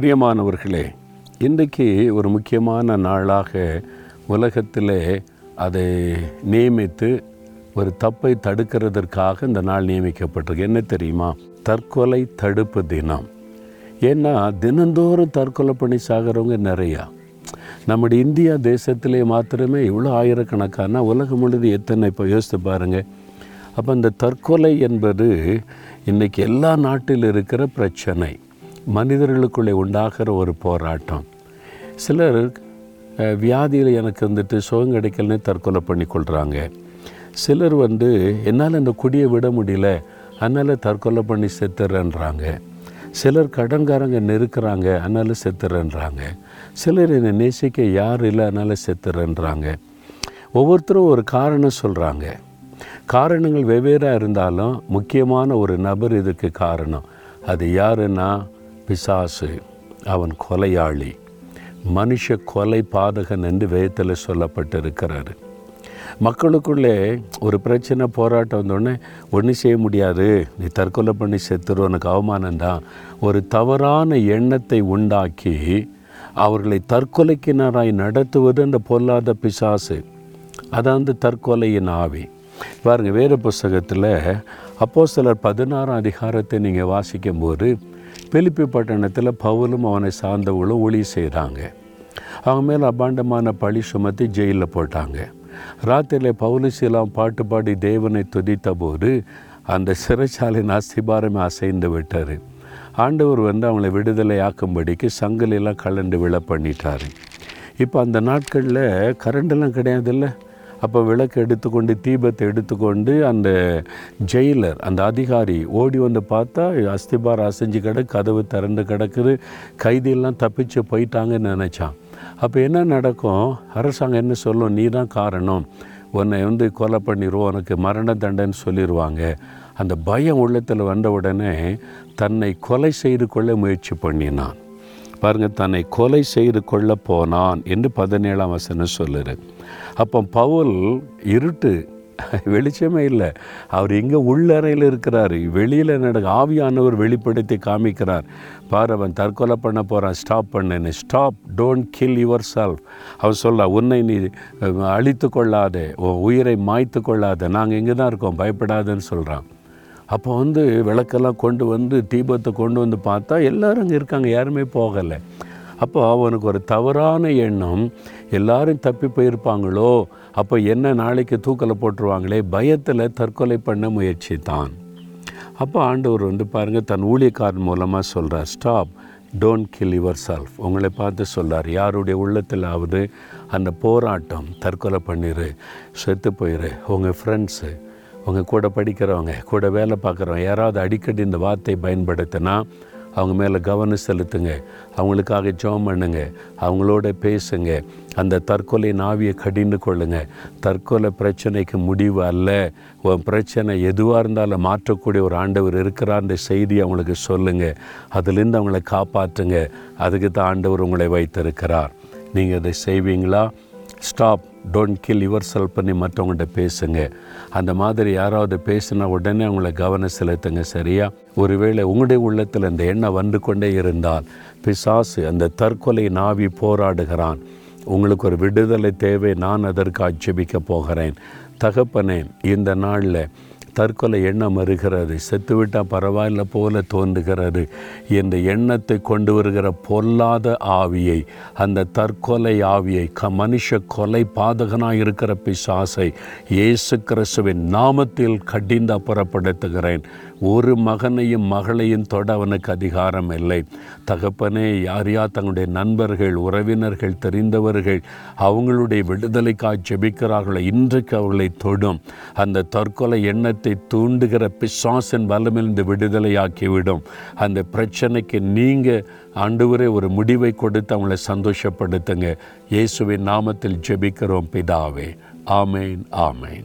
பிரியமானவர்களே இன்றைக்கு ஒரு முக்கியமான நாளாக உலகத்தில் அதை நியமித்து ஒரு தப்பை தடுக்கிறதற்காக இந்த நாள் நியமிக்கப்பட்டிருக்கு. என்ன தெரியுமா? தற்கொலை தடுப்பு தினம். ஏன்னா தினந்தோறும் தற்கொலை பண்ணி சாகிறவங்க நிறையா. நம்முடைய இந்தியா தேசத்திலே மாத்திரமே இவ்வளோ ஆயிரக்கணக்கான உலகம் முழுது எத்தனை இப்போ யோசித்து பாருங்கள் அப்போ இந்த தற்கொலை என்பது இன்றைக்கி எல்லா நாட்டில் இருக்கிற பிரச்சனை. மனிதர்களுக்குள்ளே உண்டாகிற ஒரு போராட்டம். சிலர் வியாதியில் எனக்கு வந்துட்டு சுகம் கிடைக்கலன்னு தற்கொலை பண்ணி கொள்கிறாங்க சிலர் வந்து என்னால் இந்த குடியை விட முடியல. அதனால் தற்கொலை பண்ணி செத்துறேன்றாங்க. சிலர் கடன்காரங்க நெருக்கிறாங்க. அதனால் செத்துறேன்றாங்க. சிலர் என்னை நேசிக்க யார் இல்லை அதனால் செத்துறேன்றாங்க. ஒவ்வொருத்தரும் ஒரு காரணம் சொல்கிறாங்க காரணங்கள் வெவ்வேறாக இருந்தாலும் முக்கியமான ஒரு நபர் இதுக்கு காரணம். அது யாருன்னா பிசாசு அவன் கொலையாளி. மனுஷ கொலை பாதகன் என்று வேதத்தில் சொல்லப்பட்டிருக்கிறாரு. மக்களுக்குள்ளே ஒரு பிரச்சனை போராட்டம் வந்தோடனே ஒன்றும் செய்ய முடியாது. நீ தற்கொலை பண்ணி செத்துரு. உனக்கு அவமானம்தான் ஒரு தவறான எண்ணத்தை உண்டாக்கி அவர்களை தற்கொலைக்கினராய் நடத்துவது அந்த பொல்லாத பிசாசு. அதான் வந்து தற்கொலையின் ஆவி. பாருங்கள் வேறு புஸ்தகத்தில் அப்போ சிலர் பதினாறாம் அதிகாரத்தை நீங்கள் வாசிக்கும்போது பிலிப்பி பட்டணத்தில் பவுலும் அவனை சார்ந்தவர்களும் ஒளி செய்கிறாங்க அவங்க மேலே அபாண்டமான பழி சுமத்தி ஜெயிலில் போட்டாங்க. ராத்திரியில் பவுலிசீலாம் பாட்டு பாடி தேவனை துதித்த போது அந்த சிறைச்சாலையின் அஸ்திபாரமே அசைந்து விட்டார் ஆண்டவர் வந்து அவங்களை விடுதலை ஆக்கும்படிக்கு சங்கலெல்லாம் கலண்டு விழ பண்ணிட்டார். இப்போ அந்த நாட்களில் கரண்டெல்லாம் கிடையாதுல்ல? அப்போ விளக்கு எடுத்துக்கொண்டு தீபத்தை எடுத்துக்கொண்டு அந்த ஜெயிலர் அந்த அதிகாரி ஓடி வந்து பார்த்தா அஸ்திபார் அசைஞ்சு கிடக்கு கதவு திறந்து கிடக்குது கைதியெல்லாம் தப்பிச்சு போயிட்டாங்கன்னு நினச்சான். அப்போ என்ன நடக்கும்? அரசாங்கம் என்ன சொல்லும்? நீ தான் காரணம். உன்னை வந்து கொலை பண்ணிடுவோம் உனக்கு மரண தண்டனை சொல்லிடுவாங்க அந்த பயம் உள்ளத்தில் வந்த உடனே தன்னை கொலை செய்து கொள்ள முயற்சி பண்ணினான். பாருங்க தன்னை கொலை செய்து கொள்ள போனான் என்று பதினேழாம் வசனம் சொல்லுது. அப்போ பவுல் இருட்டு வெளிச்சமே இல்லை. அவர் இங்கே உள்ளறையில் இருக்கிறார். வெளியில் நடக்க ஆவியானவர் வெளிப்படுத்தி காமிக்கிறார். பாரு அவன் தற்கொலை பண்ண போகிறான் ஸ்டாப் பண்ணு stop don't kill yourself அவர் சொல்ல உன்னை நீ அழித்து கொள்ளாதே. உன் உயிரை மாய்த்து கொள்ளாதே. நாங்கள் இங்கே தான் இருக்கோம். பயப்படாதேன்னு சொல்கிறான் அப்போ வந்து விளக்கெல்லாம் கொண்டு வந்து தீபத்தை கொண்டு வந்து பார்த்தா எல்லாரும் அங்கே இருக்காங்க யாருமே போகலை. அப்போ அவனுக்கு ஒரு தவறான எண்ணம் எல்லாரும் தப்பி போயிருப்பாங்களோ அப்போ என்ன நாளைக்கு தூக்கலை போட்டுருவாங்களே பயத்தில் தற்கொலை பண்ண முயற்சி தான் அப்போ ஆண்டவர் வந்து பாருங்கள் தன் ஊழியக்காரன் மூலமாக சொல்கிறார் stop don't kill yourself உங்களை பார்த்து சொல்கிறார் யாருடைய உள்ளத்திலாவது அந்த போராட்டம் தற்கொலை பண்ணிடு செத்து போயிரு. உங்கள் ஃப்ரெண்ட்ஸு உங்கள் கூட படிக்கிறவங்க கூட வேலை பார்க்குறவங்க யாராவது அடிக்கடி இந்த வார்த்தை பயன்படுத்தினா அவங்க மேலே கவனம் செலுத்துங்க. அவங்களுக்காக ஜோம் பண்ணுங்க. அவங்களோட பேசுங்க. அந்த தற்கொலை நாவியை கடிந்து கொள்ளுங்க. தற்கொலை பிரச்சனைக்கு முடிவு அல்ல. உன் பிரச்சனை எதுவாக இருந்தாலும் மாற்றக்கூடிய ஒரு ஆண்டவர் இருக்கிறான்ற செய்தி அவங்களுக்கு சொல்லுங்கள் அதுலேருந்து அவங்கள காப்பாற்றுங்க. அதுக்கு தான் ஆண்டவர் உங்களை வைத்திருக்கிறார். நீங்கள் அதை செய்வீங்களா? Stop don't kill yourself பண்ணி மற்றவங்கள்ட்ட பேசுங்க. அந்த மாதிரி யாராவது பேசினா உடனே அவங்கள கவனம் செலுத்துங்க சரியா? ஒருவேளை உங்களுடைய உள்ளத்தில் அந்த எண்ணம் வந்து கொண்டே இருந்தால் பிசாசு அந்த தற்கொலை நாவி போராடுகிறான். உங்களுக்கு ஒரு விடுதலை தேவை நான் அதற்கு ஆட்சேபிக்க போகிறேன். தகப்பனே இந்த நாளில் தற்கொலை எண்ணம் வருகிறது. செத்துவிட்டால் பரவாயில்ல போல தோன்றுகிறது. இந்த எண்ணத்தை கொண்டு வருகிற பொல்லாத ஆவியை அந்த தற்கொலை ஆவியை க மனுஷ கொலை பாதகனாக இருக்கிற பிசாசை இயேசு கிறிஸ்துவின் நாமத்தில் கடிந்த புறப்படுத்துகிறேன். ஒரு மகனையும் மகளையும் தொட அவனுக்கு அதிகாரம் இல்லை. தகப்பனே யார் யார் தங்களுடைய நண்பர்கள் உறவினர்கள் தெரிந்தவர்கள் அவங்களுடைய விடுதலைக்காய் ஜெபிக்கிறார்களோ இன்றைக்கு அவர்களை தொடும். அந்த தற்கொலை எண்ணத்தை தூண்டுகிற பிசாசின் பலமிருந்து விடுதலையாக்கிவிடும். அந்த பிரச்சனைக்கு நீங்கள் ஆண்டவரே ஒரு முடிவை கொடுத்து அவங்களை சந்தோஷப்படுத்துங்க. இயேசுவின் நாமத்தில் ஜெபிக்கிறோம் பிதாவே. ஆமேன் ஆமேன்.